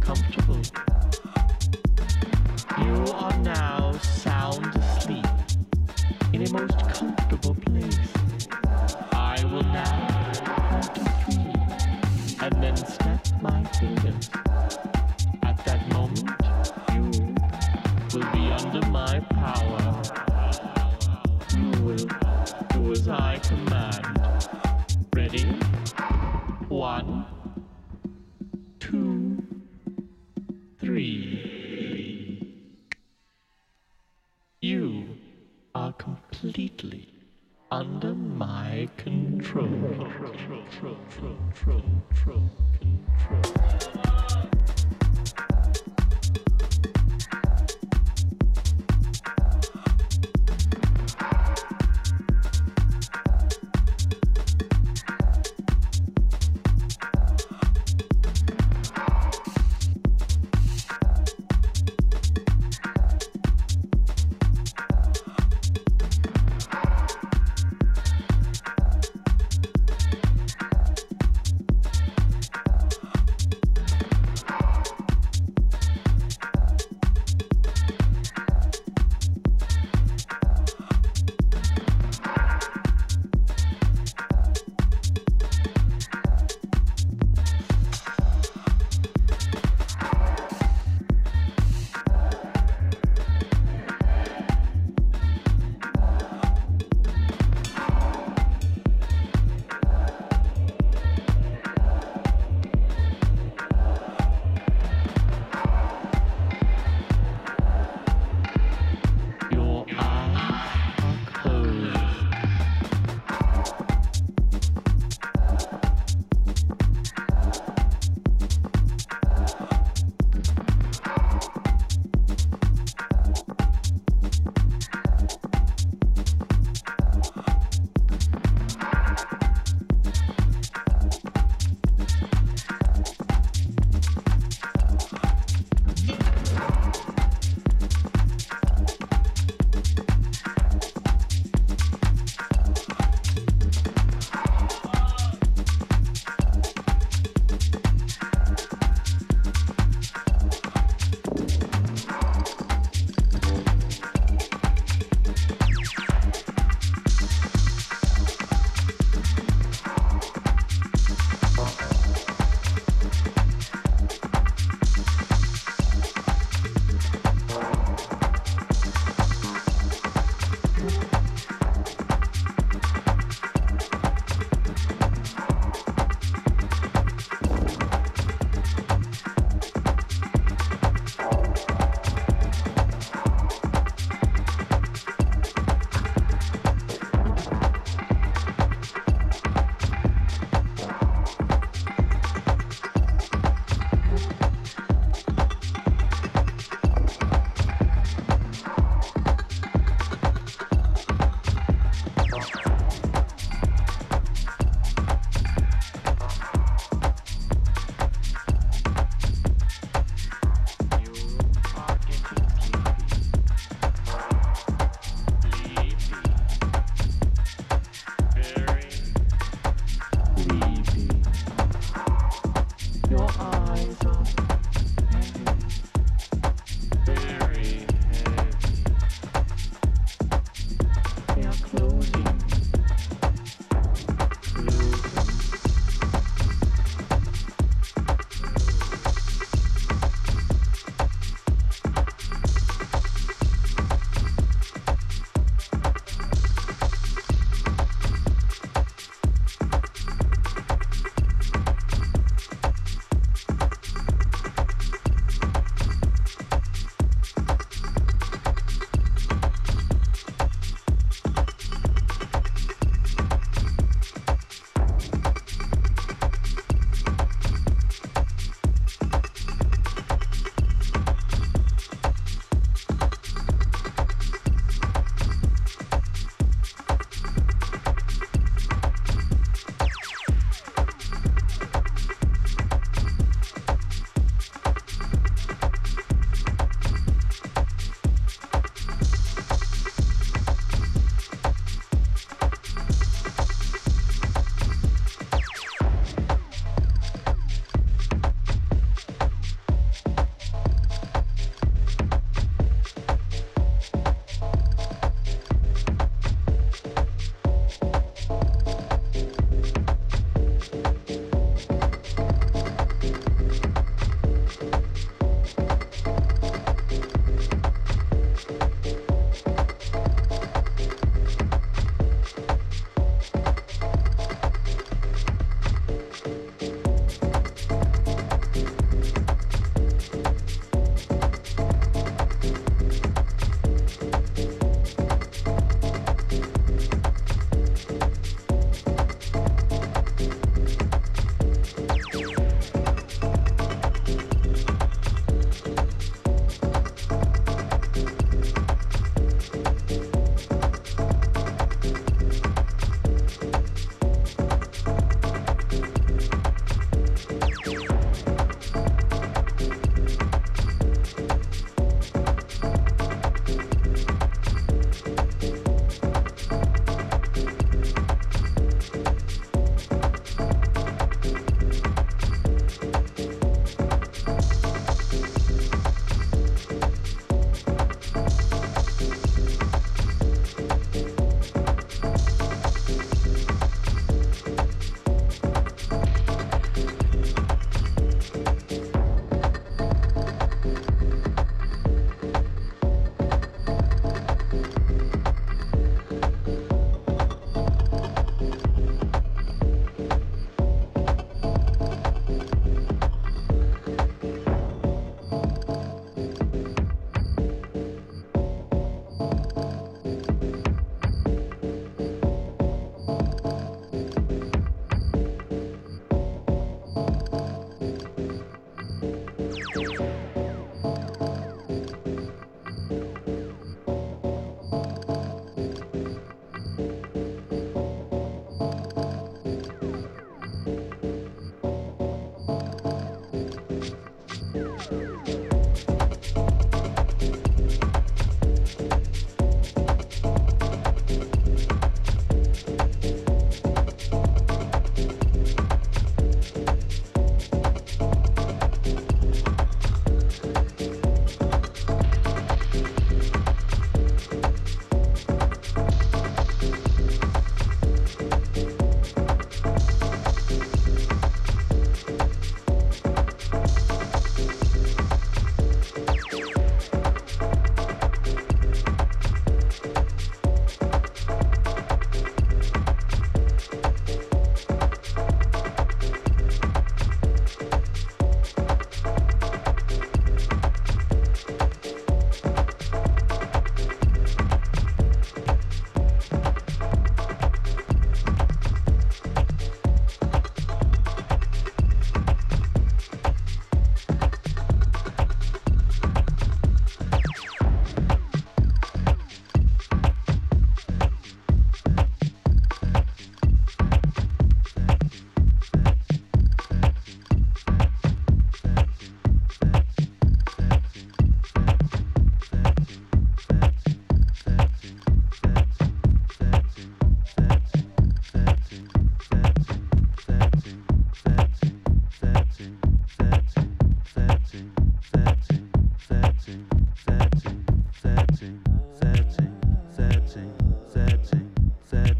comfortable. You are now sound asleep in a most comfortable